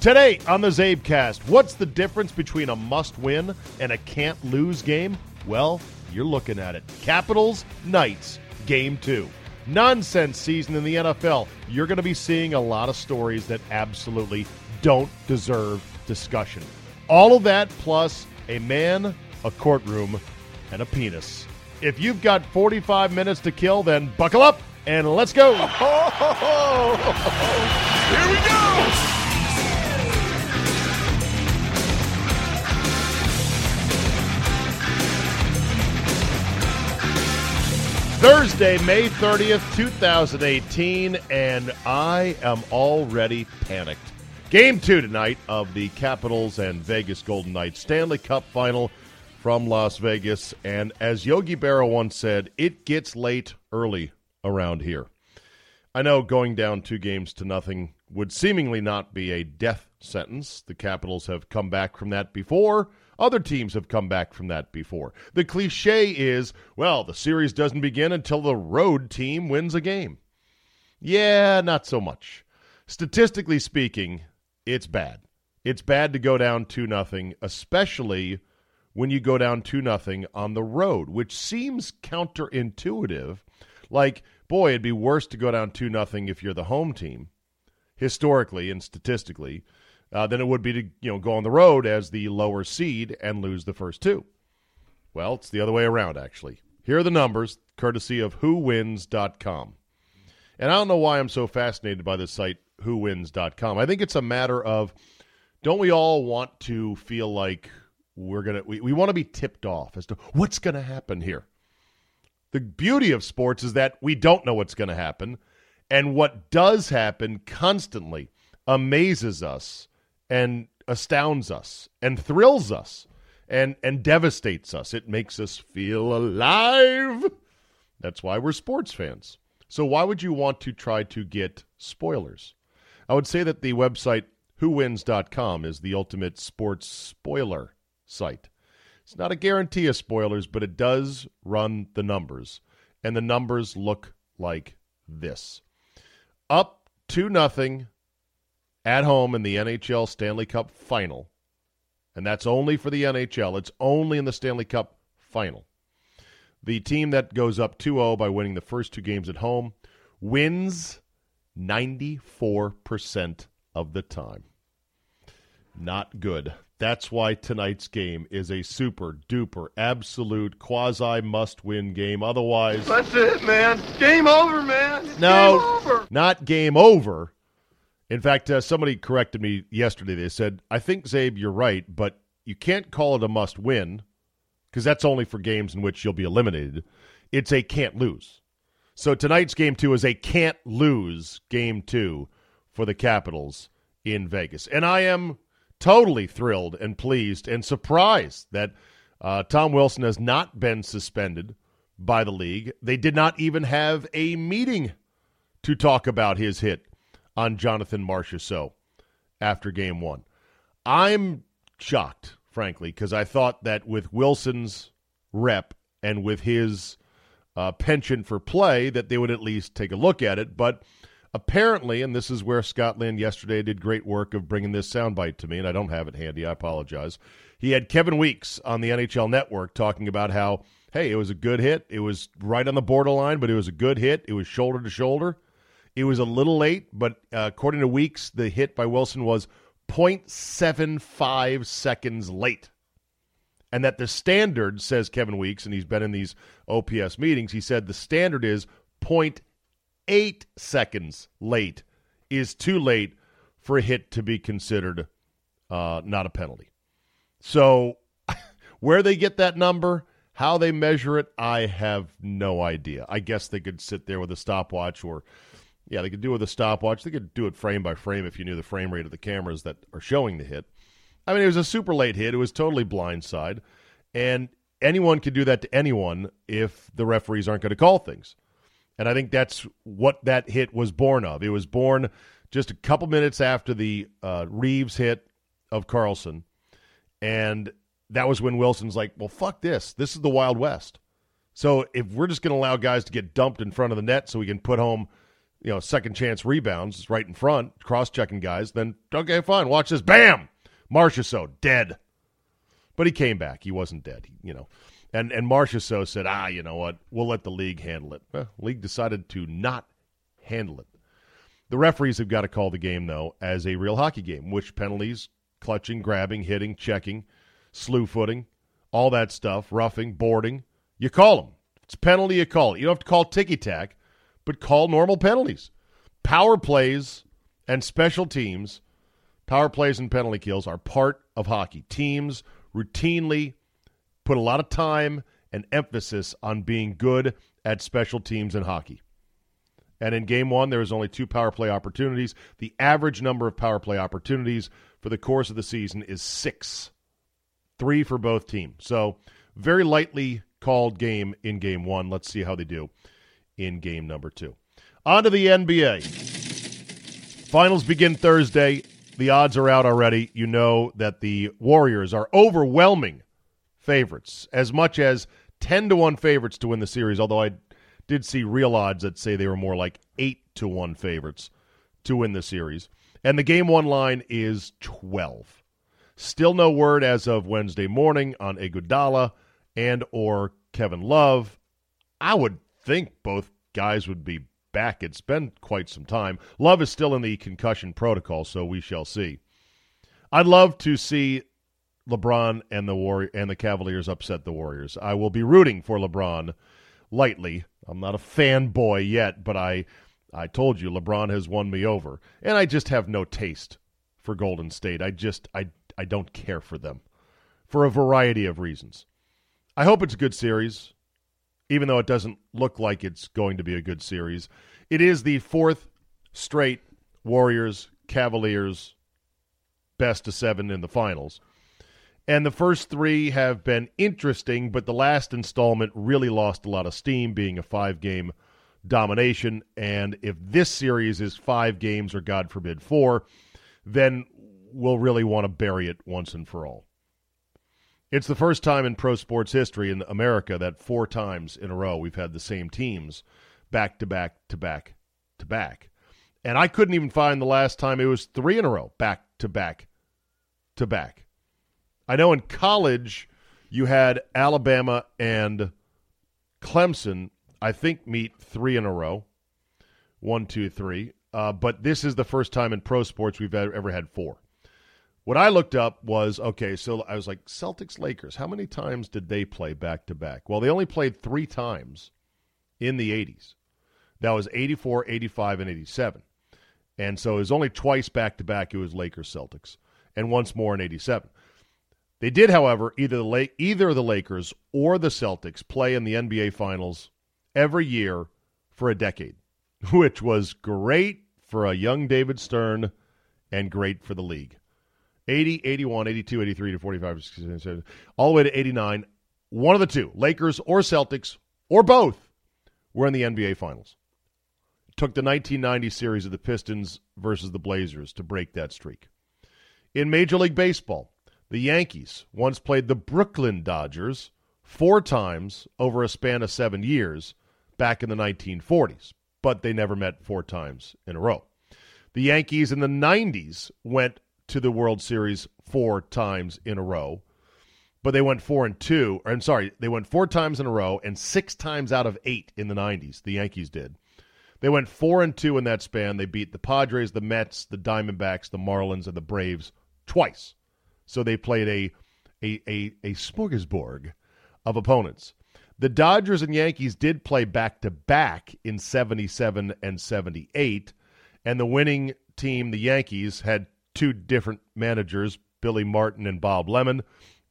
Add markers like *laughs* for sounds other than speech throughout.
Today on the CzabeCast, what's the difference between a must win and a can't lose game? Well, you're looking at it. Capitals, Knights, game two. Nonsense season in the NFL. You're going to be seeing a lot of stories that absolutely don't deserve discussion. All of that plus a man, a courtroom, and a penis. If you've got 45 minutes to kill, then buckle up and let's go. *laughs* Here we go. Thursday, May 30th, 2018, and I am already panicked. Game two tonight of the Capitals and Vegas Golden Knights Stanley Cup final from Las Vegas. And as Yogi Berra once said, it gets late early around here. I know going down two games to nothing would seemingly not be a death sentence. The Capitals have come back from that before. Other teams have come back from that before. The cliche is, well, the series doesn't begin until the road team wins a game. Yeah, not so much. Statistically speaking, it's bad. It's bad to go down 2 nothing, especially when you go down 2 nothing on the road, which seems counterintuitive. Like, boy, it'd be worse to go down 2 nothing if you're the home team, historically and statistically uh, than it would be to you know go on the road as the lower seed and lose the first two. Well, it's the other way around actually. Here are the numbers, courtesy of WhoWins.com. And I don't know why I'm so fascinated by this site, WhoWins.com. I think it's a matter of don't we all want to feel like we're gonna we, we want to be tipped off as to what's gonna happen here. The beauty of sports is that we don't know what's gonna happen. And what does happen constantly amazes us and astounds us and thrills us and and devastates us. It makes us feel alive. That's why we're sports fans. So why would you want to try to get spoilers? I would say that the website whowins.com is the ultimate sports spoiler site. It's not a guarantee of spoilers, but it does run the numbers. And the numbers look like this. Up to nothing at home in the NHL Stanley Cup final. And that's only for the NHL. It's only in the Stanley Cup final. The team that goes up 2 0 by winning the first two games at home wins 94% of the time. Not good. That's why tonight's game is a super duper absolute quasi must win game. Otherwise, that's it, man. Game over, man. It's no, game over. not game over. In fact, uh, somebody corrected me yesterday. They said, I think, Czabe, you're right, but you can't call it a must win because that's only for games in which you'll be eliminated. It's a can't lose. So tonight's game two is a can't lose game two for the Capitals in Vegas. And I am totally thrilled and pleased and surprised that uh, Tom Wilson has not been suspended by the league. They did not even have a meeting to talk about his hit on Jonathan Marchessault after game one. I'm shocked, frankly, because I thought that with Wilson's rep and with his uh, penchant for play, that they would at least take a look at it. But apparently, and this is where Scott Lind yesterday did great work of bringing this soundbite to me, and I don't have it handy. I apologize. He had Kevin Weeks on the NHL Network talking about how, hey, it was a good hit. It was right on the borderline, but it was a good hit. It was shoulder to shoulder. It was a little late, but uh, according to Weeks, the hit by Wilson was 0.75 seconds late. And that the standard, says Kevin Weeks, and he's been in these OPS meetings, he said the standard is 0.8 seconds late is too late for a hit to be considered uh, not a penalty. So, *laughs* where they get that number, how they measure it, I have no idea. I guess they could sit there with a stopwatch or Yeah, they could do it with a stopwatch. They could do it frame by frame if you knew the frame rate of the cameras that are showing the hit. I mean, it was a super late hit. It was totally blindside. And anyone could do that to anyone if the referees aren't going to call things. And I think that's what that hit was born of. It was born just a couple minutes after the uh, Reeves hit of Carlson. And that was when Wilson's like, well, fuck this. This is the Wild West. So if we're just going to allow guys to get dumped in front of the net so we can put home – you know, second chance rebounds right in front, cross checking guys, then okay, fine. Watch this. Bam! Marchessault, dead. But he came back. He wasn't dead, you know. And and Marchessault said, ah, you know what? We'll let the league handle it. Well, league decided to not handle it. The referees have got to call the game, though, as a real hockey game, which penalties, clutching, grabbing, hitting, checking, slew footing, all that stuff, roughing, boarding, you call them. It's penalty, you call it. You don't have to call ticky tack but call normal penalties. Power plays and special teams, power plays and penalty kills are part of hockey. Teams routinely put a lot of time and emphasis on being good at special teams in hockey. And in game one, there was only two power play opportunities. The average number of power play opportunities for the course of the season is six, three for both teams. So, very lightly called game in game one. Let's see how they do in game number two. On to the NBA. Finals begin Thursday. The odds are out already. You know that the Warriors are overwhelming favorites, as much as 10 to 1 favorites to win the series, although I did see real odds that say they were more like 8 to 1 favorites to win the series. And the game one line is 12. Still no word as of Wednesday morning on Iguodala and or Kevin Love. I would think both guys would be back. It's been quite some time. Love is still in the concussion protocol, so we shall see. I'd love to see LeBron and the Warrior and the Cavaliers upset the Warriors. I will be rooting for LeBron lightly. I'm not a fanboy yet, but I I told you LeBron has won me over, and I just have no taste for Golden State. I just I I don't care for them for a variety of reasons. I hope it's a good series even though it doesn't look like it's going to be a good series. It is the fourth straight Warriors Cavaliers best of seven in the finals. And the first three have been interesting, but the last installment really lost a lot of steam, being a five game domination. And if this series is five games, or God forbid, four, then we'll really want to bury it once and for all. It's the first time in pro sports history in America that four times in a row we've had the same teams back to back to back to back. And I couldn't even find the last time it was three in a row, back to back to back. I know in college you had Alabama and Clemson, I think, meet three in a row. One, two, three. Uh, but this is the first time in pro sports we've ever had four. What I looked up was okay, so I was like, Celtics Lakers, how many times did they play back to back? Well, they only played three times in the 80s. That was 84, 85, and 87. And so it was only twice back to back it was Lakers Celtics, and once more in 87. They did, however, either the La- either the Lakers or the Celtics play in the NBA Finals every year for a decade, *laughs* which was great for a young David Stern and great for the league. 80, 81, 82, 83 to 45, all the way to 89. One of the two, Lakers or Celtics or both, were in the NBA Finals. It took the 1990 series of the Pistons versus the Blazers to break that streak. In Major League Baseball, the Yankees once played the Brooklyn Dodgers four times over a span of seven years back in the 1940s, but they never met four times in a row. The Yankees in the 90s went to the World Series four times in a row, but they went four and two. Or, I'm sorry, they went four times in a row and six times out of eight in the 90s. The Yankees did. They went four and two in that span. They beat the Padres, the Mets, the Diamondbacks, the Marlins, and the Braves twice. So they played a a a, a smorgasbord of opponents. The Dodgers and Yankees did play back to back in 77 and 78, and the winning team, the Yankees, had two different managers, Billy Martin and Bob Lemon.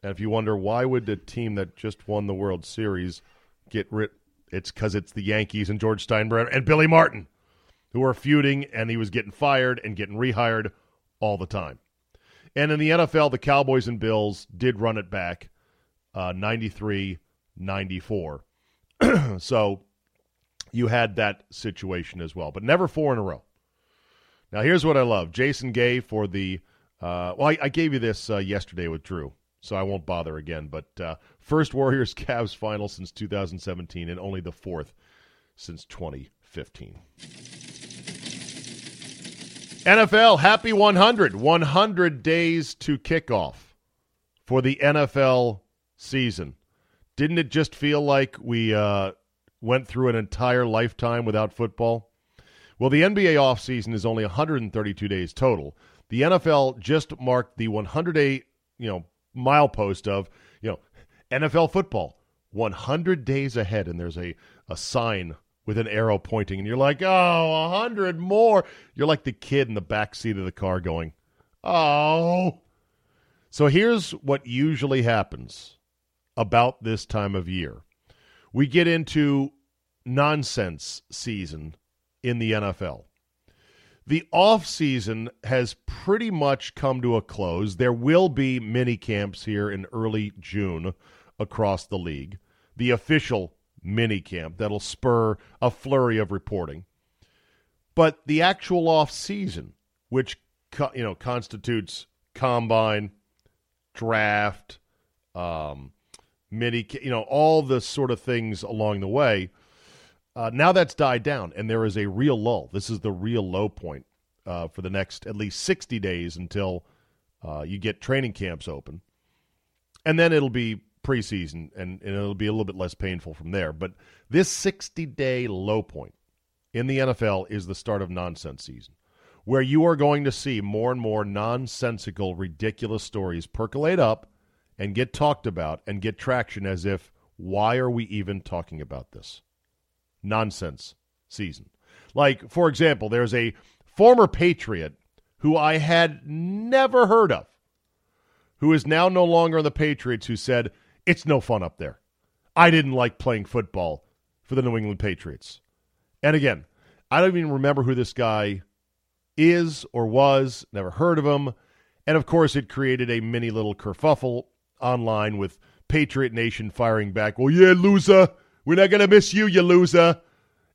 And if you wonder why would the team that just won the World Series get rid, it's because it's the Yankees and George Steinbrenner and Billy Martin. who are feuding, and he was getting fired and getting rehired all the time. And in the NFL, the Cowboys and Bills did run it back uh, 93 94. *clears throat* so you had that situation as well, but never four in a row. Now, here's what I love Jason Gay for the. Uh, well, I, I, gave you this uh, yesterday with Drew, so I won't bother again. But uh, first Warriors *laughs* Cavs final since 2017, and only the fourth since 2015. NFL, happy 100. 100 days to kickoff for the NFL season. Didn't it just feel like we uh, went through an entire lifetime without football? Well, the NBA offseason is only 132 days total. The NFL just marked the 100 day, you know, milepost of, you know, NFL football 100 days ahead and there's a a sign with an arrow pointing and you're like, "Oh, a 100 more." You're like the kid in the back seat of the car going, "Oh." So here's what usually happens about this time of year. We get into nonsense season in the NFL. The off season has pretty much come to a close. There will be mini camps here in early June across the league. The official mini camp that'll spur a flurry of reporting. But the actual off season, which you know constitutes combine, draft, um, mini, you know, all the sort of things along the way. Uh, now that's died down, and there is a real lull. This is the real low point uh, for the next at least 60 days until uh, you get training camps open. And then it'll be preseason, and, and it'll be a little bit less painful from there. But this 60 day low point in the NFL is the start of nonsense season, where you are going to see more and more nonsensical, ridiculous stories percolate up and get talked about and get traction as if, why are we even talking about this? Nonsense season. Like, for example, there's a former Patriot who I had never heard of, who is now no longer in the Patriots, who said, It's no fun up there. I didn't like playing football for the New England Patriots. And again, I don't even remember who this guy is or was, never heard of him. And of course, it created a mini little kerfuffle online with Patriot Nation firing back, well, yeah, loser. We're not going to miss you, you loser.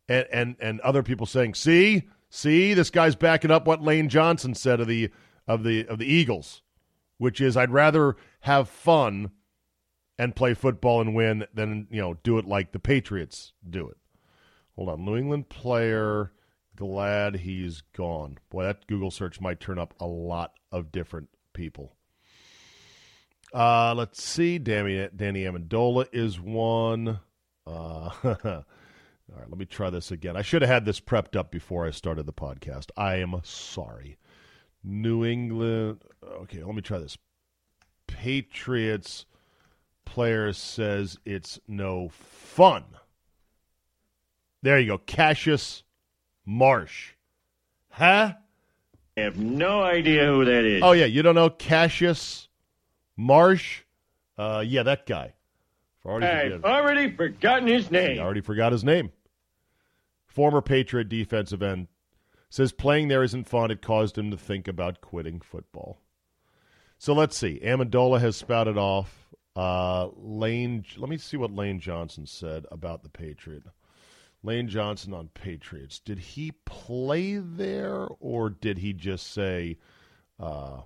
And, and, and other people saying, see, see, this guy's backing up what Lane Johnson said of the, of the, of the Eagles, which is I'd rather have fun and play football and win than, you know, do it like the Patriots do it. Hold on. New England player, glad he's gone. Boy, that Google search might turn up a lot of different people. Uh, let's see. Danny, Danny Amendola is one. Uh, *laughs* all right, let me try this again. I should have had this prepped up before I started the podcast. I am sorry. New England. Okay, let me try this. Patriots player says it's no fun. There you go. Cassius Marsh. Huh? I have no idea who that is. Oh, yeah. You don't know Cassius Marsh, uh, yeah, that guy. Already I've forget. already forgotten his name. I already forgot his name. Former Patriot defensive end says playing there isn't fun. It caused him to think about quitting football. So let's see. Amendola has spouted off. Uh, Lane, let me see what Lane Johnson said about the Patriot. Lane Johnson on Patriots. Did he play there or did he just say, uh,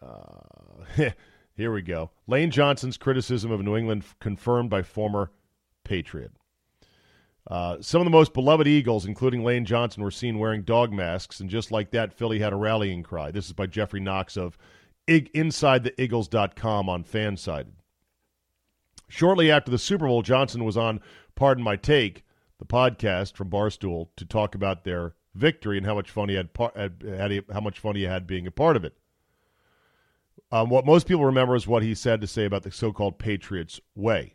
uh, *laughs* here we go. Lane Johnson's criticism of New England confirmed by former Patriot. Uh, some of the most beloved Eagles, including Lane Johnson, were seen wearing dog masks, and just like that, Philly had a rallying cry. This is by Jeffrey Knox of InsideTheEagles.com on Fansided. Shortly after the Super Bowl, Johnson was on Pardon My Take, the podcast from Barstool, to talk about their victory and how much fun he had, had, had how much fun he had being a part of it. Um, what most people remember is what he said to say about the so-called Patriots way,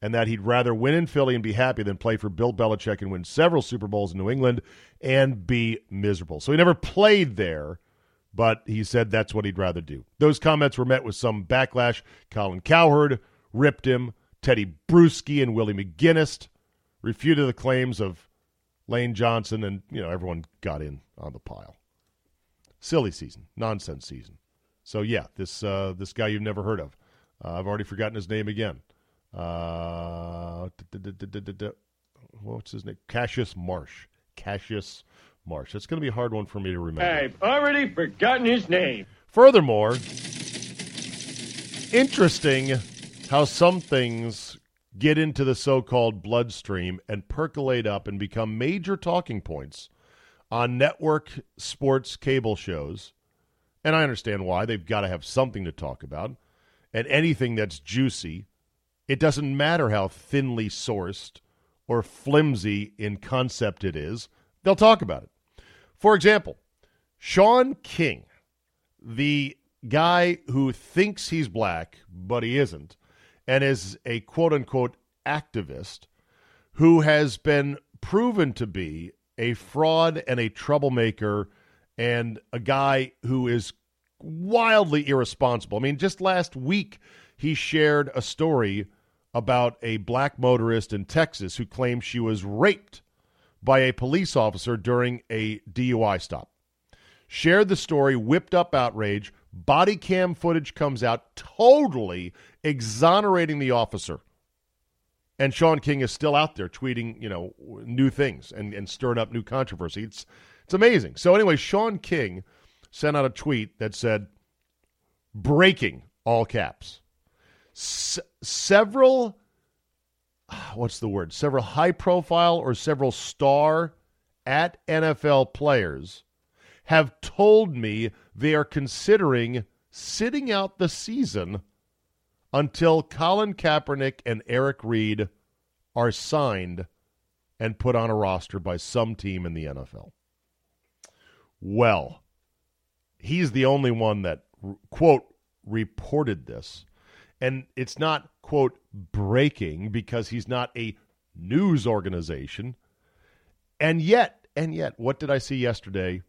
and that he'd rather win in Philly and be happy than play for Bill Belichick and win several Super Bowls in New England and be miserable. So he never played there, but he said that's what he'd rather do. Those comments were met with some backlash. Colin Cowherd ripped him. Tedy Bruschi and Willie McGinest refuted the claims of Lane Johnson, and you know everyone got in on the pile. Silly season, nonsense season. So yeah, this uh, this guy you've never heard of. Uh, I've already forgotten his name again. Uh, what's his name? Cassius Marsh. Cassius Marsh. It's going to be a hard one for me to remember. I've already forgotten his name. Furthermore, interesting how some things get into the so called bloodstream and percolate up and become major talking points on network sports cable shows. And I understand why. They've got to have something to talk about. And anything that's juicy, it doesn't matter how thinly sourced or flimsy in concept it is, they'll talk about it. For example, Shaun King, the guy who thinks he's black, but he isn't, and is a quote unquote activist who has been proven to be a fraud and a troublemaker and a guy who is wildly irresponsible. I mean, just last week, he shared a story about a black motorist in Texas who claimed she was raped by a police officer during a DUI stop. Shared the story, whipped up outrage. Body cam footage comes out, totally exonerating the officer. And Shaun King is still out there tweeting, you know, new things and, and stirring up new controversy. It's it's amazing. So anyway, Shaun King sent out a tweet that said, "Breaking all caps." S- several, *sighs* what's the word? Several high-profile or several star at NFL players have told me they are considering sitting out the season until Colin Kaepernick and Eric Reid are signed and put on a roster by some team in the NFL. Well, he's the only one that, quote, reported this. And it's not, quote, breaking because he's not a news organization. And yet, and yet, what did I see yesterday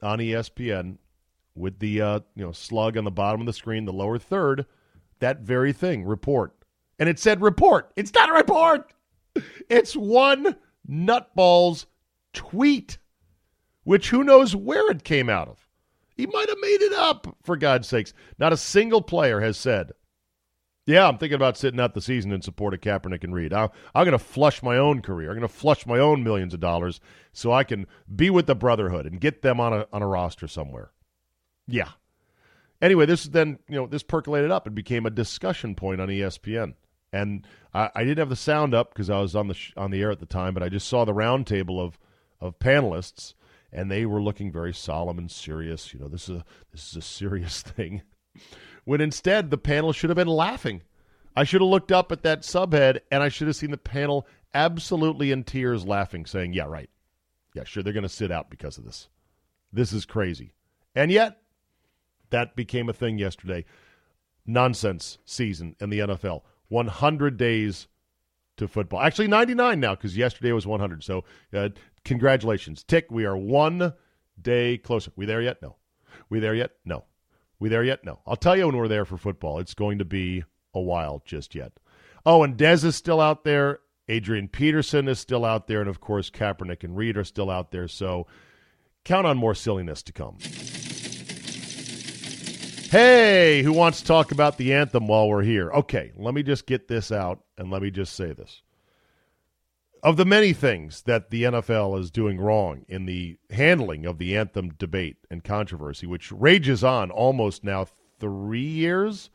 on ESPN with the uh, you know slug on the bottom of the screen, the lower third? that very thing report. And it said report. It's not a report. It's one nutball's tweet, which who knows where it came out of. He might have made it up, for God's sakes. Not a single player has said, Yeah, I'm thinking about sitting out the season in support of Kaepernick and Reid. I'm, I'm going to flush my own career. I'm going to flush my own millions of dollars so I can be with the Brotherhood and get them on a, on a roster somewhere. Yeah, Anyway, this then you know this percolated up and became a discussion point on ESPN. And I, I didn't have the sound up because I was on the sh- on the air at the time, but I just saw the roundtable of of panelists, and they were looking very solemn and serious. You know, this is a this is a serious *laughs* thing. When instead the panel should have been laughing. I should have looked up at that subhead, and I should have seen the panel absolutely in tears, laughing, saying, "Yeah, right. Yeah, sure. They're going to sit out because of this. This is crazy." And yet, that became a thing yesterday. Nonsense season in the NFL. 100 days to football. Actually, 99 now because yesterday was 100. So, uh, congratulations. Tick, we are one day closer. We there yet? No. We there yet? No. We there yet? No. I'll tell you when we're there for football. It's going to be a while just yet. Oh, and Dez is still out there. Adrian Peterson is still out there. And, of course, Kaepernick and Reid are still out there. So count on more silliness to come. Hey, who wants to talk about the anthem while we're here? Okay, let me just get this out and let me just say this. Of the many things that the NFL is doing wrong in the handling of the anthem debate and controversy, which rages on almost now three years,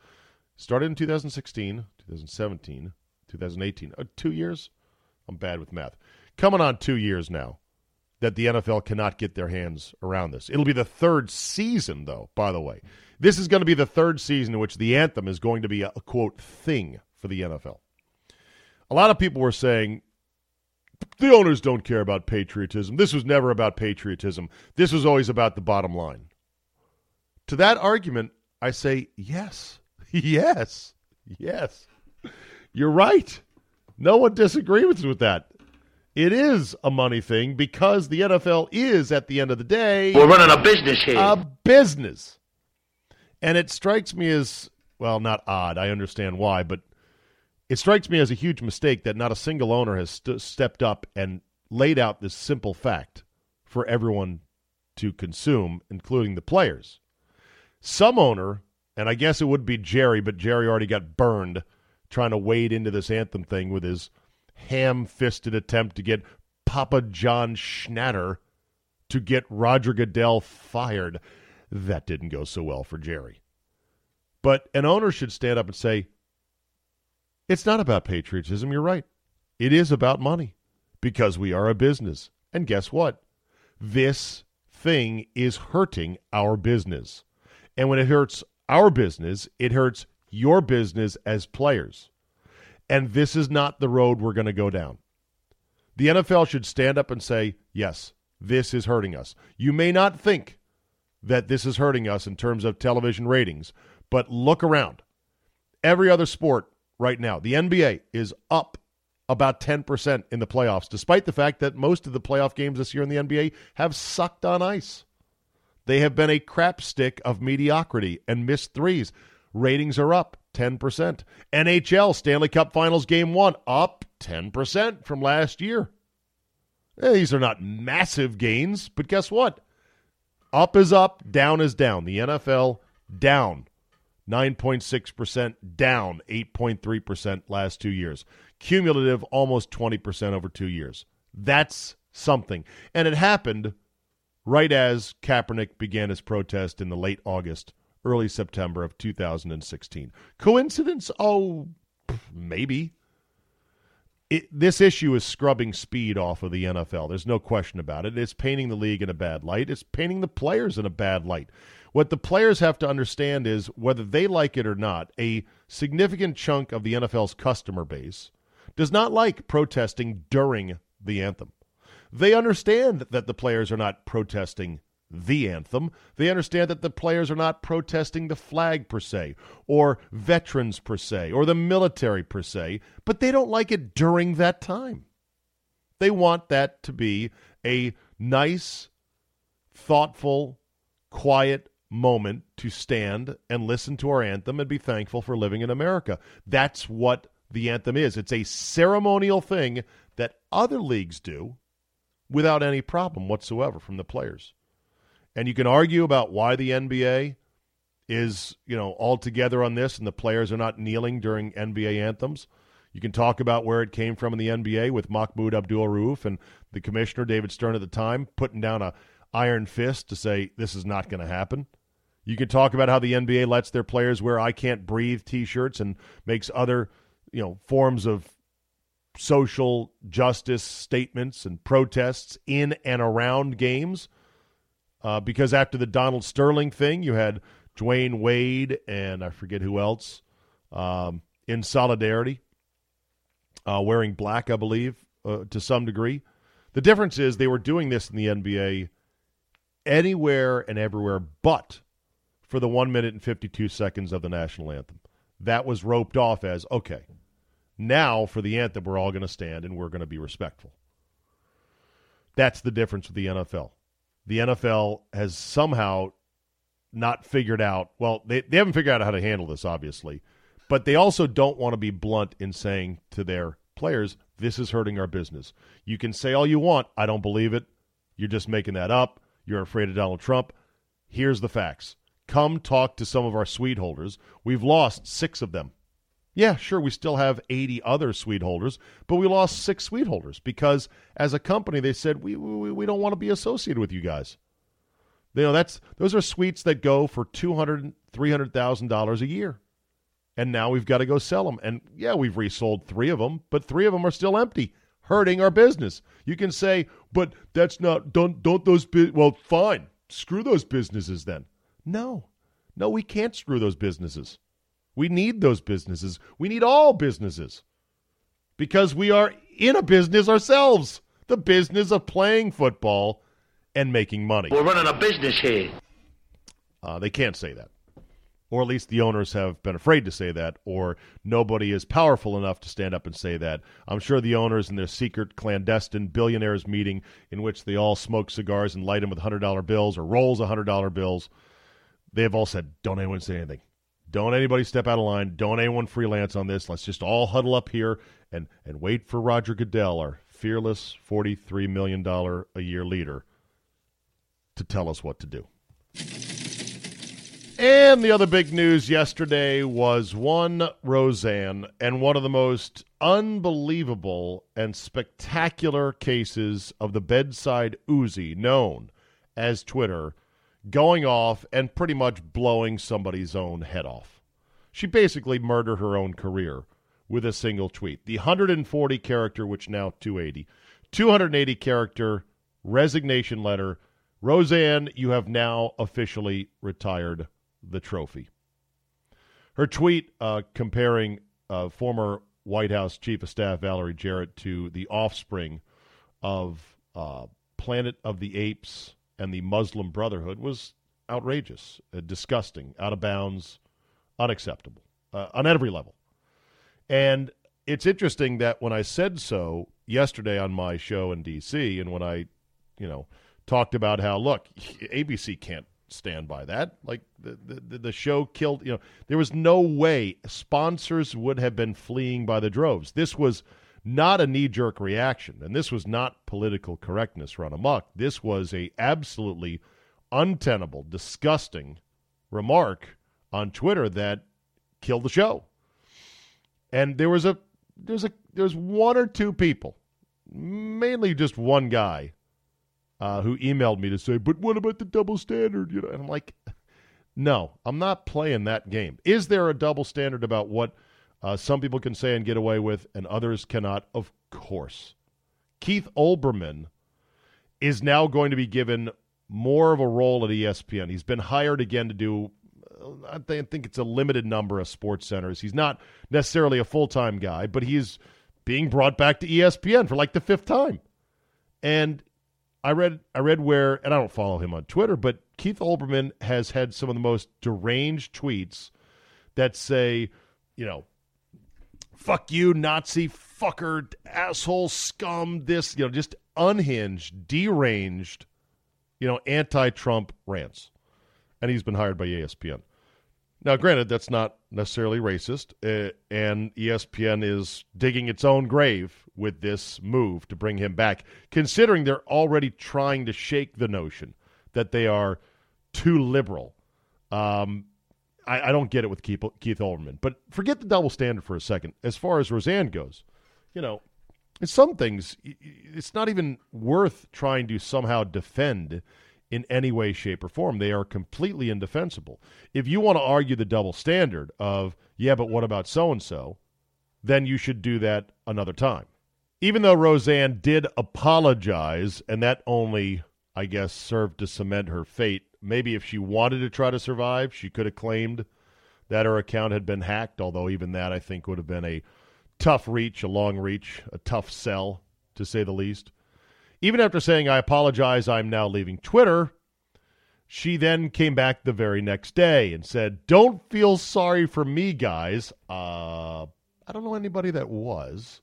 started in 2016, 2017, 2018, uh, two years? I'm bad with math. Coming on two years now that the NFL cannot get their hands around this. It'll be the third season, though, by the way. This is going to be the third season in which the anthem is going to be a, a quote thing for the NFL. A lot of people were saying the owners don't care about patriotism. This was never about patriotism. This was always about the bottom line. To that argument, I say yes, *laughs* yes, yes. You're right. No one disagrees with that. It is a money thing because the NFL is, at the end of the day, we're running a business here. A business. And it strikes me as, well, not odd. I understand why, but it strikes me as a huge mistake that not a single owner has st- stepped up and laid out this simple fact for everyone to consume, including the players. Some owner, and I guess it would be Jerry, but Jerry already got burned trying to wade into this anthem thing with his ham fisted attempt to get Papa John Schnatter to get Roger Goodell fired. That didn't go so well for Jerry. But an owner should stand up and say, it's not about patriotism. You're right. It is about money because we are a business. And guess what? This thing is hurting our business. And when it hurts our business, it hurts your business as players. And this is not the road we're going to go down. The NFL should stand up and say, yes, this is hurting us. You may not think that this is hurting us in terms of television ratings, but look around. Every other sport right now, the NBA is up about 10% in the playoffs, despite the fact that most of the playoff games this year in the NBA have sucked on ice. They have been a crapstick of mediocrity and missed threes. Ratings are up 10%. NHL Stanley Cup Finals Game 1 up 10% from last year. Eh, these are not massive gains, but guess what? Up is up, down is down. The NFL down 9.6%, down 8.3% last two years. Cumulative almost 20% over two years. That's something. And it happened right as Kaepernick began his protest in the late August, early September of 2016. Coincidence? Oh, maybe. It, this issue is scrubbing speed off of the NFL. There's no question about it. It's painting the league in a bad light. It's painting the players in a bad light. What the players have to understand is whether they like it or not, a significant chunk of the NFL's customer base does not like protesting during the anthem. They understand that the players are not protesting the anthem. They understand that the players are not protesting the flag per se, or veterans per se, or the military per se, but they don't like it during that time. They want that to be a nice, thoughtful, quiet moment to stand and listen to our anthem and be thankful for living in America. That's what the anthem is. It's a ceremonial thing that other leagues do without any problem whatsoever from the players. And you can argue about why the NBA is, you know, all together on this and the players are not kneeling during NBA anthems. You can talk about where it came from in the NBA with Mahmoud Abdul Rauf and the commissioner David Stern at the time putting down a iron fist to say this is not going to happen. You can talk about how the NBA lets their players wear "I can't breathe" T-shirts and makes other, you know, forms of social justice statements and protests in and around games. Uh, because after the Donald Sterling thing, you had Dwyane Wade and I forget who else um, in solidarity, uh, wearing black, I believe, uh, to some degree. The difference is they were doing this in the NBA anywhere and everywhere but for the one minute and 52 seconds of the national anthem. That was roped off as okay, now for the anthem, we're all going to stand and we're going to be respectful. That's the difference with the NFL. The NFL has somehow not figured out, well, they, they haven't figured out how to handle this, obviously, but they also don't want to be blunt in saying to their players, this is hurting our business. You can say all you want. I don't believe it. You're just making that up. You're afraid of Donald Trump. Here's the facts. Come talk to some of our suite holders. We've lost six of them. Yeah, sure, we still have 80 other suite holders, but we lost six suite holders because as a company, they said, we, we, we don't want to be associated with you guys. You know, that's those are suites that go for $200,000, $300,000 a year. And now we've got to go sell them. And yeah, we've resold three of them, but three of them are still empty, hurting our business. You can say, but that's not, don't, don't those, well, fine, screw those businesses then. No, no, we can't screw those businesses. We need those businesses. We need all businesses because we are in a business ourselves the business of playing football and making money. We're running a business here. Uh, they can't say that. Or at least the owners have been afraid to say that, or nobody is powerful enough to stand up and say that. I'm sure the owners in their secret, clandestine billionaires meeting, in which they all smoke cigars and light them with $100 bills or rolls of $100 bills, they have all said, don't anyone say anything. Don't anybody step out of line. Don't anyone freelance on this. Let's just all huddle up here and, and wait for Roger Goodell, our fearless $43 million a year leader to tell us what to do. And the other big news yesterday was one Roseanne and one of the most unbelievable and spectacular cases of the bedside Uzi known as Twitter going off and pretty much blowing somebody's own head off. She basically murdered her own career with a single tweet. The 140 character, which now 280, 280 character resignation letter. Roseanne, you have now officially retired the trophy. Her tweet uh, comparing uh, former White House Chief of Staff Valerie Jarrett to the offspring of uh, Planet of the Apes and the Muslim Brotherhood was outrageous, uh, disgusting, out of bounds, unacceptable uh, on every level. And it's interesting that when I said so yesterday on my show in D.C., and when I, you know, talked about how look, ABC can't stand by that. Like the, the the show killed. You know, there was no way sponsors would have been fleeing by the droves. This was not a knee jerk reaction, and this was not political correctness run amok. This was a absolutely untenable, disgusting remark on Twitter that killed the show. And there was a there's a there's one or two people, mainly just one guy, uh, who emailed me to say, "But what about the double standard?" You know, and I'm like, "No, I'm not playing that game." Is there a double standard about what uh, some people can say and get away with, and others cannot? Of course. Keith Olbermann is now going to be given more of a role at ESPN. He's been hired again to do. I think it's a limited number of sports centers. He's not necessarily a full time guy, but he's being brought back to ESPN for like the fifth time. And I read I read where, and I don't follow him on Twitter, but Keith Olbermann has had some of the most deranged tweets that say, you know, fuck you, Nazi fucker, asshole, scum, this, you know, just unhinged, deranged, you know, anti-Trump rants, and he's been hired by ESPN. Now, granted, that's not necessarily racist, uh, and ESPN is digging its own grave with this move to bring him back, considering they're already trying to shake the notion that they are too liberal. Um, I, I, don't get it with Keith, Keith Olbermann, but forget the double standard for a second. As far as Roseanne goes, you know, some things it's not even worth trying to somehow defend in any way, shape, or form. They are completely indefensible. If you want to argue the double standard of, yeah, but what about so and so, then you should do that another time. Even though Roseanne did apologize, and that only, I guess, served to cement her fate, maybe if she wanted to try to survive, she could have claimed that her account had been hacked, although even that, I think, would have been a tough reach, a long reach, a tough sell, to say the least. Even after saying, I apologize, I'm now leaving Twitter, she then came back the very next day and said, Don't feel sorry for me, guys. Uh, I don't know anybody that was.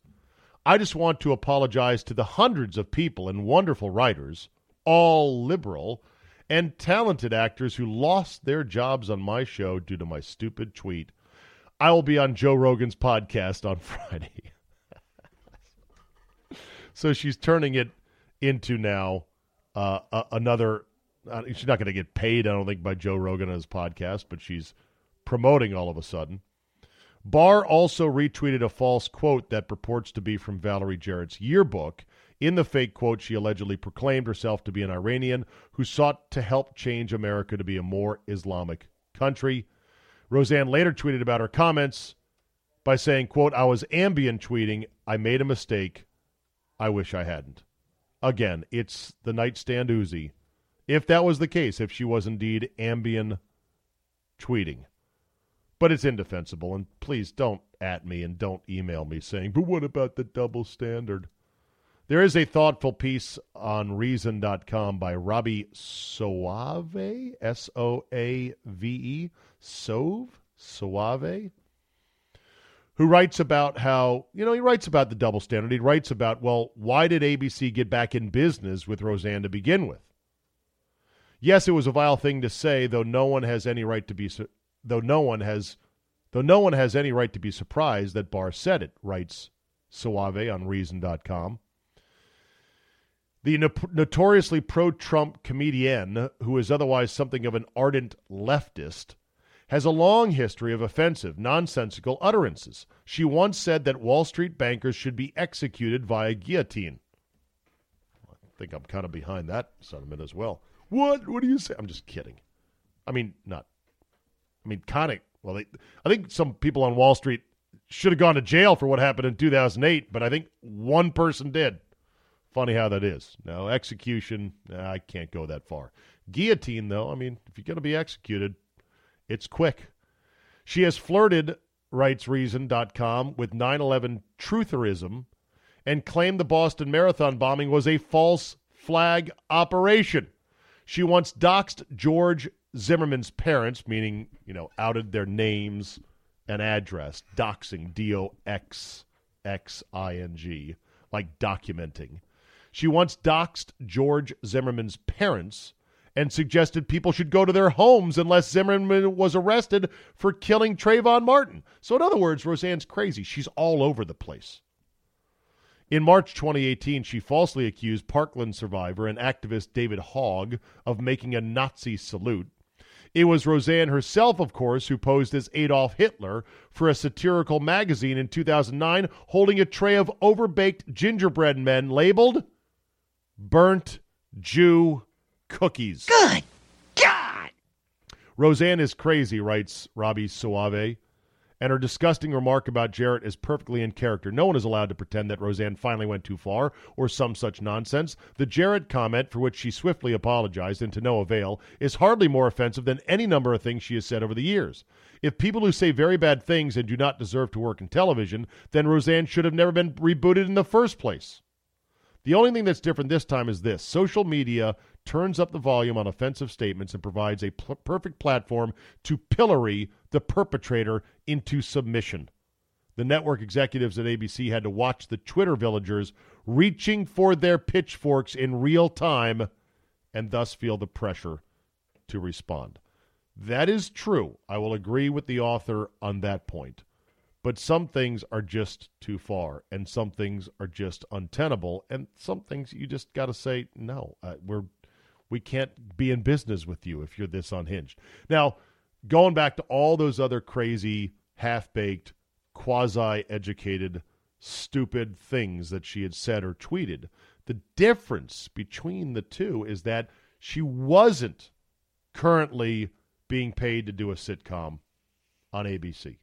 I just want to apologize to the hundreds of people and wonderful writers, all liberal, and talented actors who lost their jobs on my show due to my stupid tweet. I will be on Joe Rogan's podcast on *laughs* Friday. *laughs* so she's turning it into now uh, a, another. Uh, she's not going to get paid, I don't think, by Joe Rogan on his podcast, but she's promoting all of a sudden. Barr also retweeted a false quote that purports to be from Valerie Jarrett's yearbook. In the fake quote, she allegedly proclaimed herself to be an Iranian who sought to help change America to be a more Islamic country. Roseanne later tweeted about her comments by saying, quote, I was Ambien tweeting. I made a mistake. I wish I hadn't. Again, it's the nightstand Uzi. If that was the case, if she was indeed Ambien tweeting. But it's indefensible, and please don't at me and don't email me saying, but what about the double standard? There is a thoughtful piece on Reason.com by Robbie Soave, S O A V E, Sove, Soave, who writes about how, you know, he writes about the double standard. He writes about, well, why did ABC get back in business with Roseanne to begin with? Yes, it was a vile thing to say, though no one has any right to be though no one has though no one has any right to be surprised that Barr said it, writes Soave on reason.com. The no- notoriously pro Trump comedian, who is otherwise something of an ardent leftist, has a long history of offensive, nonsensical utterances. She once said that Wall Street bankers should be executed via guillotine. I think I'm kind of behind that sentiment as well. What? What do you say? I'm just kidding. I mean, not. I mean, kind of. Well, they, I think some people on Wall Street should have gone to jail for what happened in 2008, but I think one person did. Funny how that is. No, execution, I can't go that far. Guillotine, though, I mean, if you're going to be executed, it's quick. She has flirted, writes Reason.com, with 9 11 trutherism and claimed the Boston Marathon bombing was a false flag operation. She once doxed George Zimmerman's parents, meaning, you know, outed their names and address, doxing, D O X X I N G, like documenting. She once doxed George Zimmerman's parents and suggested people should go to their homes unless Zimmerman was arrested for killing Trayvon Martin. So, in other words, Roseanne's crazy. She's all over the place. In March 2018, she falsely accused Parkland survivor and activist David Hogg of making a Nazi salute. It was Roseanne herself, of course, who posed as Adolf Hitler for a satirical magazine in 2009, holding a tray of overbaked gingerbread men labeled burnt Jew cookies. Good God! Roseanne is crazy, writes Robby Soave. and her disgusting remark about Jarrett is perfectly in character. No one is allowed to pretend that Roseanne finally went too far or some such nonsense. The Jarrett comment, for which she swiftly apologized and to no avail, is hardly more offensive than any number of things she has said over the years. If people who say very bad things and do not deserve to work in television, then Roseanne should have never been rebooted in the first place. The only thing that's different this time is this social media turns up the volume on offensive statements and provides a pl- perfect platform to pillory the perpetrator into submission. The network executives at ABC had to watch the Twitter villagers reaching for their pitchforks in real time and thus feel the pressure to respond. That is true. I will agree with the author on that point. But some things are just too far, and some things are just untenable, and some things you just got to say no. Uh, we're we can't be in business with you if you're this unhinged. Now, going back to all those other crazy, half baked, quasi educated, stupid things that she had said or tweeted, the difference between the two is that she wasn't currently being paid to do a sitcom on ABC.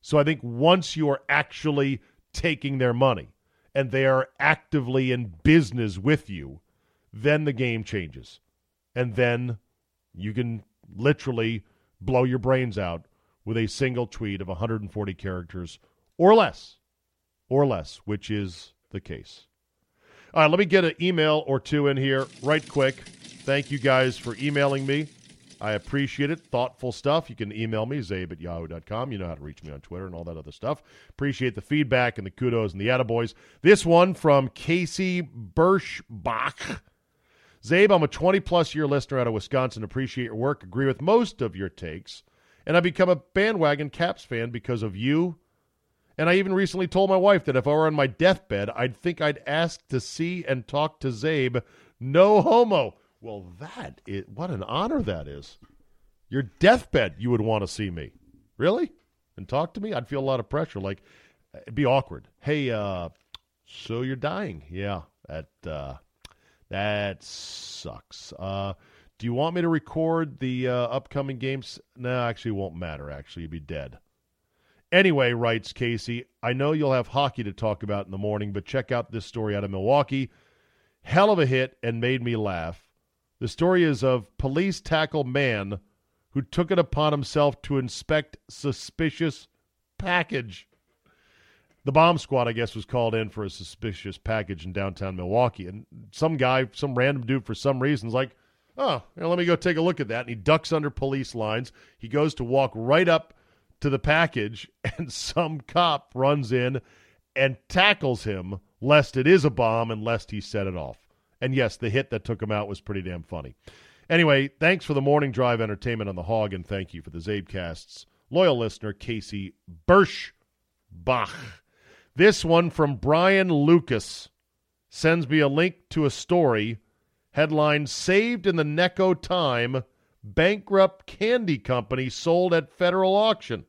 So I think once you are actually taking their money and they are actively in business with you, then the game changes. And then you can literally blow your brains out with a single tweet of 140 characters or less, or less, which is the case. All right, let me get an email or two in here right quick. Thank you guys for emailing me. I appreciate it. Thoughtful stuff. You can email me, czabe at yahoo.com. You know how to reach me on Twitter and all that other stuff. Appreciate the feedback and the kudos and the attaboys. This one from Casey Birschbach. Czabe, I'm a 20 plus year listener out of Wisconsin. Appreciate your work. Agree with most of your takes. And I become a bandwagon Caps fan because of you. And I even recently told my wife that if I were on my deathbed, I'd think I'd ask to see and talk to Czabe. No homo. Well, that is what an honor that is. Your deathbed, you would want to see me. Really? And talk to me? I'd feel a lot of pressure. Like, it'd be awkward. Hey, uh, so you're dying. Yeah, that, uh, that sucks. Uh, do you want me to record the uh, upcoming games? No, actually, it won't matter. Actually, you'd be dead. Anyway, writes Casey, I know you'll have hockey to talk about in the morning, but check out this story out of Milwaukee. Hell of a hit and made me laugh. The story is of police tackle man who took it upon himself to inspect suspicious package. The bomb squad, I guess, was called in for a suspicious package in downtown Milwaukee. And some guy, some random dude, for some reason, is like, oh, let me go take a look at that. And he ducks under police lines. He goes to walk right up to the package, *laughs* and some cop runs in and tackles him, lest it is a bomb and lest he set it off. And yes, the hit that took him out was pretty damn funny. Anyway, thanks for the morning drive entertainment on the hog, and thank you for the CzabeCast's loyal listener, Casey Birschbach. This one from Brian Lucas. sends me a link to a story headline Saved in the Necco Time Bankrupt Candy Company Sold at Federal Auction.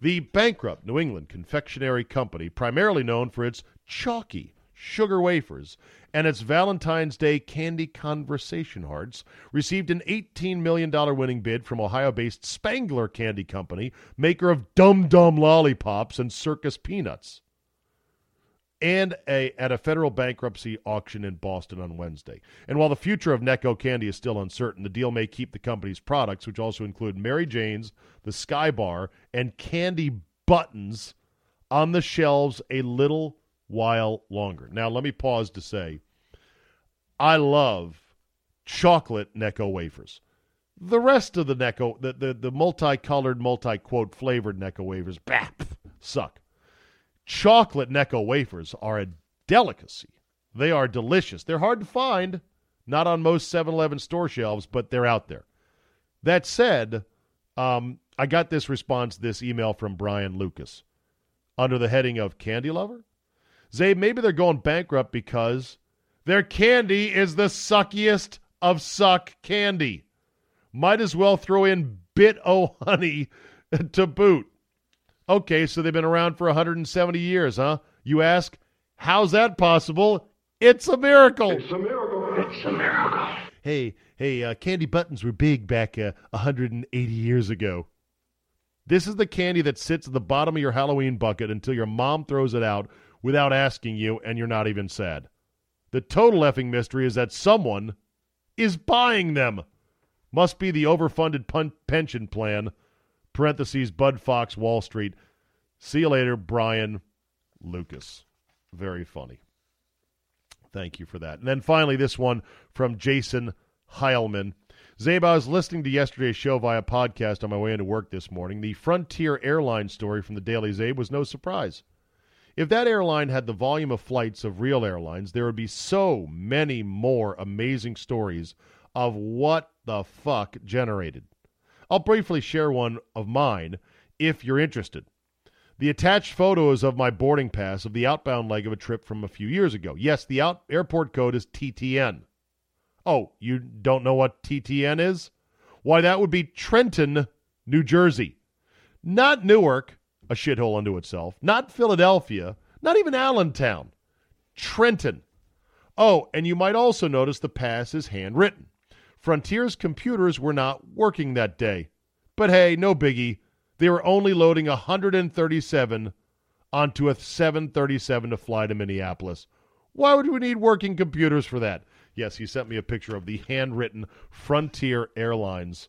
The bankrupt New England Confectionery Company, primarily known for its chalky sugar wafers and its Valentine's Day candy conversation hearts, received an $18 million winning bid from Ohio based Spangler Candy Company, maker of Dum Dum Lollipops and Circus Peanuts and a, at a federal bankruptcy auction in Boston on Wednesday. And while the future of Necco Candy is still uncertain, the deal may keep the company's products, which also include Mary Jane's, the Sky Bar, and candy buttons, on the shelves a little while longer. Now, let me pause to say I love chocolate Necco wafers. The rest of the Necco, the, the, the multicolored, multi quote flavored Necco wafers, bah, suck. Chocolate Necco wafers are a delicacy. They are delicious. They're hard to find, not on most 7 Eleven store shelves, but they're out there. That said, um, I got this response, this email from Brian Lucas under the heading of Candy Lover. Zay, maybe they're going bankrupt because their candy is the suckiest of suck candy. Might as well throw in Bit O Honey *laughs* to boot. Okay, so they've been around for 170 years, huh? You ask, how's that possible? It's a miracle. It's a miracle. It's a miracle. Hey, hey, uh, candy buttons were big back uh, 180 years ago. This is the candy that sits at the bottom of your Halloween bucket until your mom throws it out without asking you, and you're not even sad. The total effing mystery is that someone is buying them. Must be the overfunded pun- pension plan parentheses, Bud Fox, Wall Street. See you later, Brian Lucas. Very funny. Thank you for that. And then finally, this one from Jason Heilman. Czabe, I was listening to yesterday's show via podcast on my way into work this morning. The Frontier Airlines story from the Daily Czabe was no surprise. If that airline had the volume of flights of real airlines, there would be so many more amazing stories of what the fuck generated. I'll briefly share one of mine if you're interested. The attached photo is of my boarding pass of the outbound leg of a trip from a few years ago. Yes, the out- airport code is TTN. Oh, you don't know what TTN is? Why, that would be Trenton, New Jersey. Not Newark, a shithole unto itself. Not Philadelphia. Not even Allentown. Trenton. Oh, and you might also notice the pass is handwritten. Frontier's computers were not working that day. But hey, no biggie. They were only loading 137 onto a 737 to fly to Minneapolis. Why would we need working computers for that? Yes, he sent me a picture of the handwritten Frontier Airlines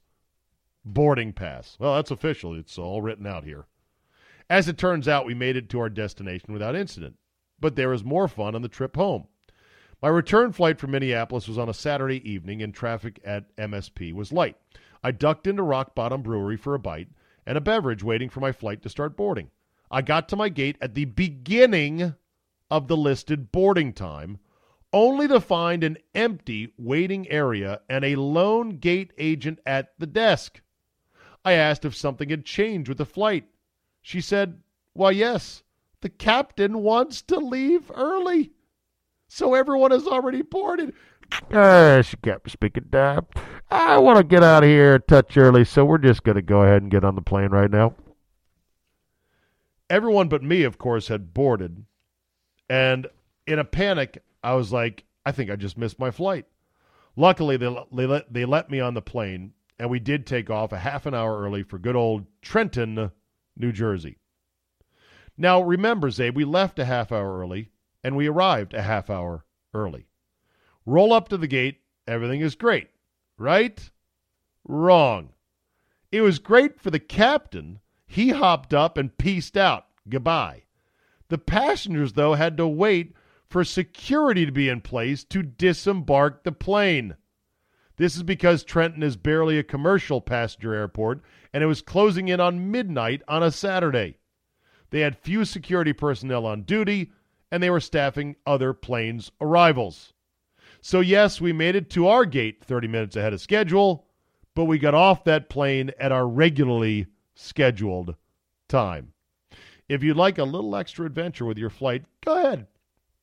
boarding pass. Well, that's official. It's all written out here. As it turns out, we made it to our destination without incident. But there was more fun on the trip home. My return flight from Minneapolis was on a Saturday evening, and traffic at MSP was light. I ducked into Rock Bottom Brewery for a bite and a beverage waiting for my flight to start boarding. I got to my gate at the beginning of the listed boarding time, only to find an empty waiting area and a lone gate agent at the desk. I asked if something had changed with the flight. She said, Why, yes, the captain wants to leave early. So everyone has already boarded. Uh, she kept speaking down. I want to get out of here touch early, so we're just going to go ahead and get on the plane right now. Everyone but me, of course, had boarded. And in a panic, I was like, I think I just missed my flight. Luckily, they, they, let, they let me on the plane, and we did take off a half an hour early for good old Trenton, New Jersey. Now, remember, Czabe, we left a half hour early and we arrived a half hour early. Roll up to the gate, everything is great, right? Wrong. It was great for the captain. He hopped up and pieced out. Goodbye. The passengers, though, had to wait for security to be in place to disembark the plane. This is because Trenton is barely a commercial passenger airport and it was closing in on midnight on a Saturday. They had few security personnel on duty, and they were staffing other planes' arrivals. So, yes, we made it to our gate 30 minutes ahead of schedule, but we got off that plane at our regularly scheduled time. If you'd like a little extra adventure with your flight, go ahead.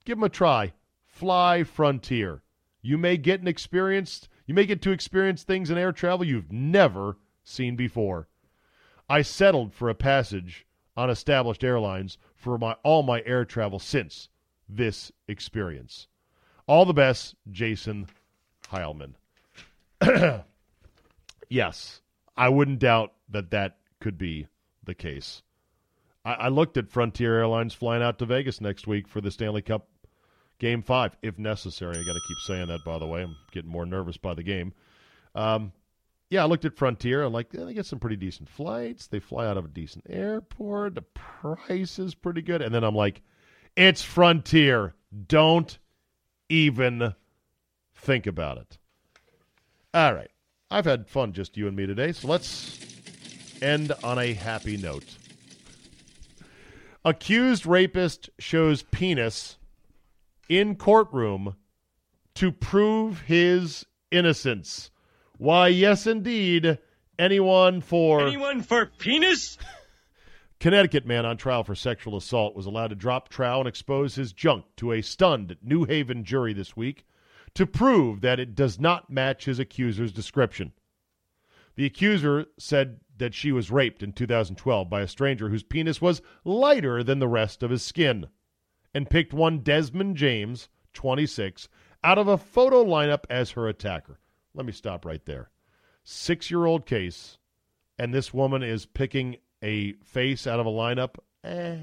give them a try. Fly Frontier. You may get an experience. You may get to experience things in air travel you've never seen before. I settled for a passage on established airlines for my all my air travel since this experience. All the best, Jason Heilman. *clears throat* yes, I wouldn't doubt that that could be the case. I, I looked at Frontier Airlines flying out to Vegas next week for the Stanley Cup Game Five, if necessary. I got to keep saying that, by the way. I'm getting more nervous by the game. Um, yeah, I looked at Frontier. I'm like, yeah, they get some pretty decent flights. They fly out of a decent airport. The price is pretty good. And then I'm like, it's Frontier. Don't even think about it. All right. I've had fun, just you and me today. So let's end on a happy note. Accused rapist shows penis in courtroom to prove his innocence. Why, yes, indeed. Anyone for. Anyone for penis? *laughs* Connecticut man on trial for sexual assault was allowed to drop trial and expose his junk to a stunned New Haven jury this week to prove that it does not match his accuser's description. The accuser said that she was raped in 2012 by a stranger whose penis was lighter than the rest of his skin and picked one Desmond James, 26, out of a photo lineup as her attacker. Let me stop right there. Six year old case, and this woman is picking a face out of a lineup. Eh.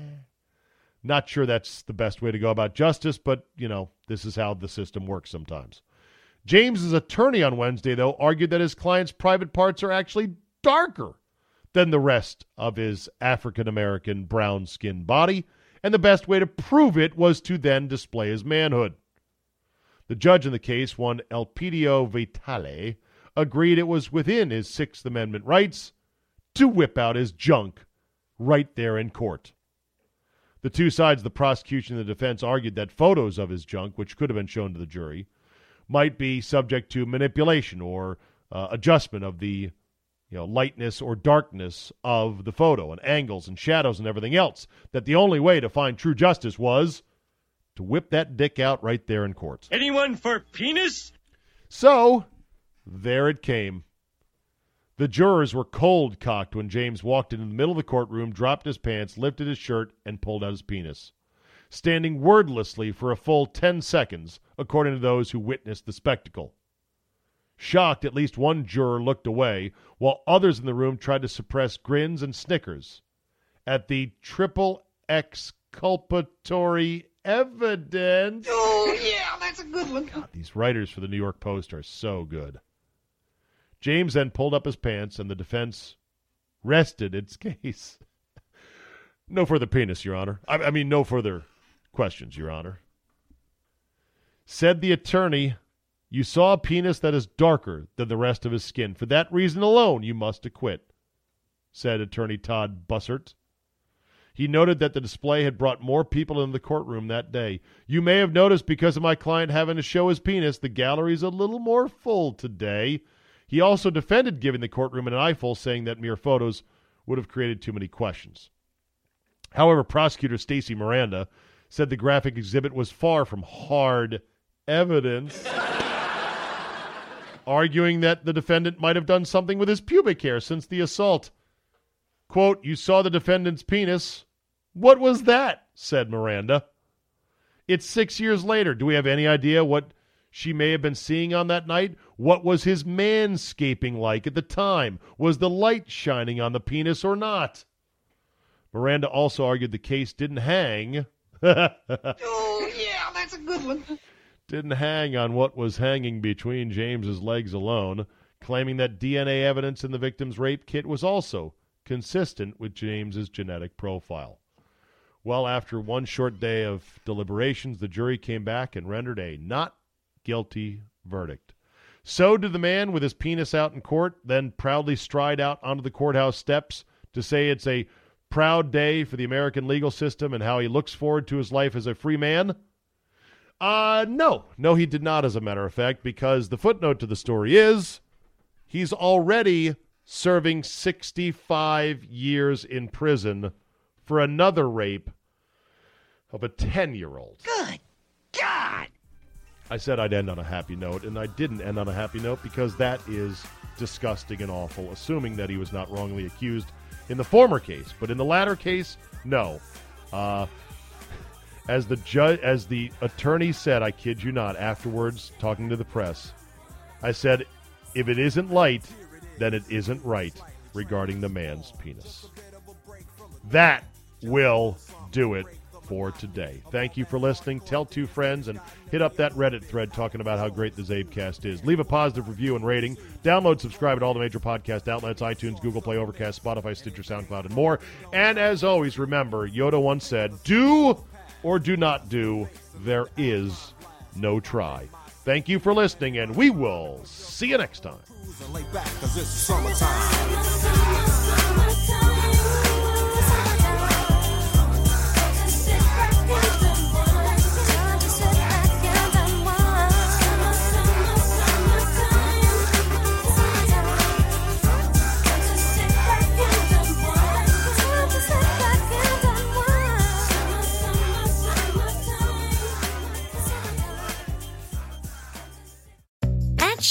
Not sure that's the best way to go about justice, but, you know, this is how the system works sometimes. James's attorney on Wednesday, though, argued that his client's private parts are actually darker than the rest of his African American brown skinned body, and the best way to prove it was to then display his manhood. The judge in the case, one Elpidio Vitale, agreed it was within his Sixth Amendment rights to whip out his junk right there in court. The two sides, the prosecution and the defense, argued that photos of his junk, which could have been shown to the jury, might be subject to manipulation or uh, adjustment of the you know, lightness or darkness of the photo and angles and shadows and everything else. That the only way to find true justice was to whip that dick out right there in court. Anyone for penis? So, there it came. The jurors were cold cocked when James walked into the middle of the courtroom, dropped his pants, lifted his shirt, and pulled out his penis. Standing wordlessly for a full 10 seconds, according to those who witnessed the spectacle. Shocked, at least one juror looked away, while others in the room tried to suppress grins and snickers at the triple exculpatory evidence. Oh, yeah, that's a good one. God, these writers for the New York Post are so good. James then pulled up his pants, and the defense rested its *laughs* case. no further penis, Your Honor. I, I mean, no further questions, Your Honor. Said the attorney, You saw a penis that is darker than the rest of his skin. For that reason alone, you must acquit, said Attorney Todd Bussert. He noted that the display had brought more people into the courtroom that day. You may have noticed because of my client having to show his penis, the gallery's a little more full today. He also defended giving the courtroom an eyeful, saying that mere photos would have created too many questions. However, prosecutor Stacy Miranda said the graphic exhibit was far from hard evidence, arguing that the defendant might have done something with his pubic hair since the assault. Quote, You saw the defendant's penis. What was that? said Miranda. It's six years later. Do we have any idea what she may have been seeing on that night? What was his manscaping like at the time? Was the light shining on the penis or not? Miranda also argued the case didn't hang. *laughs* Oh, yeah, that's a good one. Didn't hang on what was hanging between James's legs alone, claiming that DNA evidence in the victim's rape kit was also consistent with James's genetic profile. Well, after one short day of deliberations, the jury came back and rendered a not guilty verdict. So did the man with his penis out in court then proudly stride out onto the courthouse steps to say it's a proud day for the American legal system and how he looks forward to his life as a free man? Uh, no. No, he did not, as a matter of fact, because the footnote to the story is he's already serving 65 years in prison for another rape of a 10 year old. Good God! I said I'd end on a happy note, and I didn't end on a happy note because that is disgusting and awful, assuming that he was not wrongly accused in the former case. But in the latter case, no. Uh, as the judge, as the attorney said, I kid you not. Afterwards, talking to the press, I said, "If it isn't light, then it isn't right." Regarding the man's penis, that will do it for today. Thank you for listening. Tell two friends and hit up that Reddit thread talking about how great the CzabeCast is. Leave a positive review and rating. Download, subscribe at all the major podcast outlets iTunes, Google Play, Overcast, Spotify, Stitcher, SoundCloud, and more. And as always, remember, Yoda once said, do or do not do, there is no try. Thank you for listening, and we will see you next time.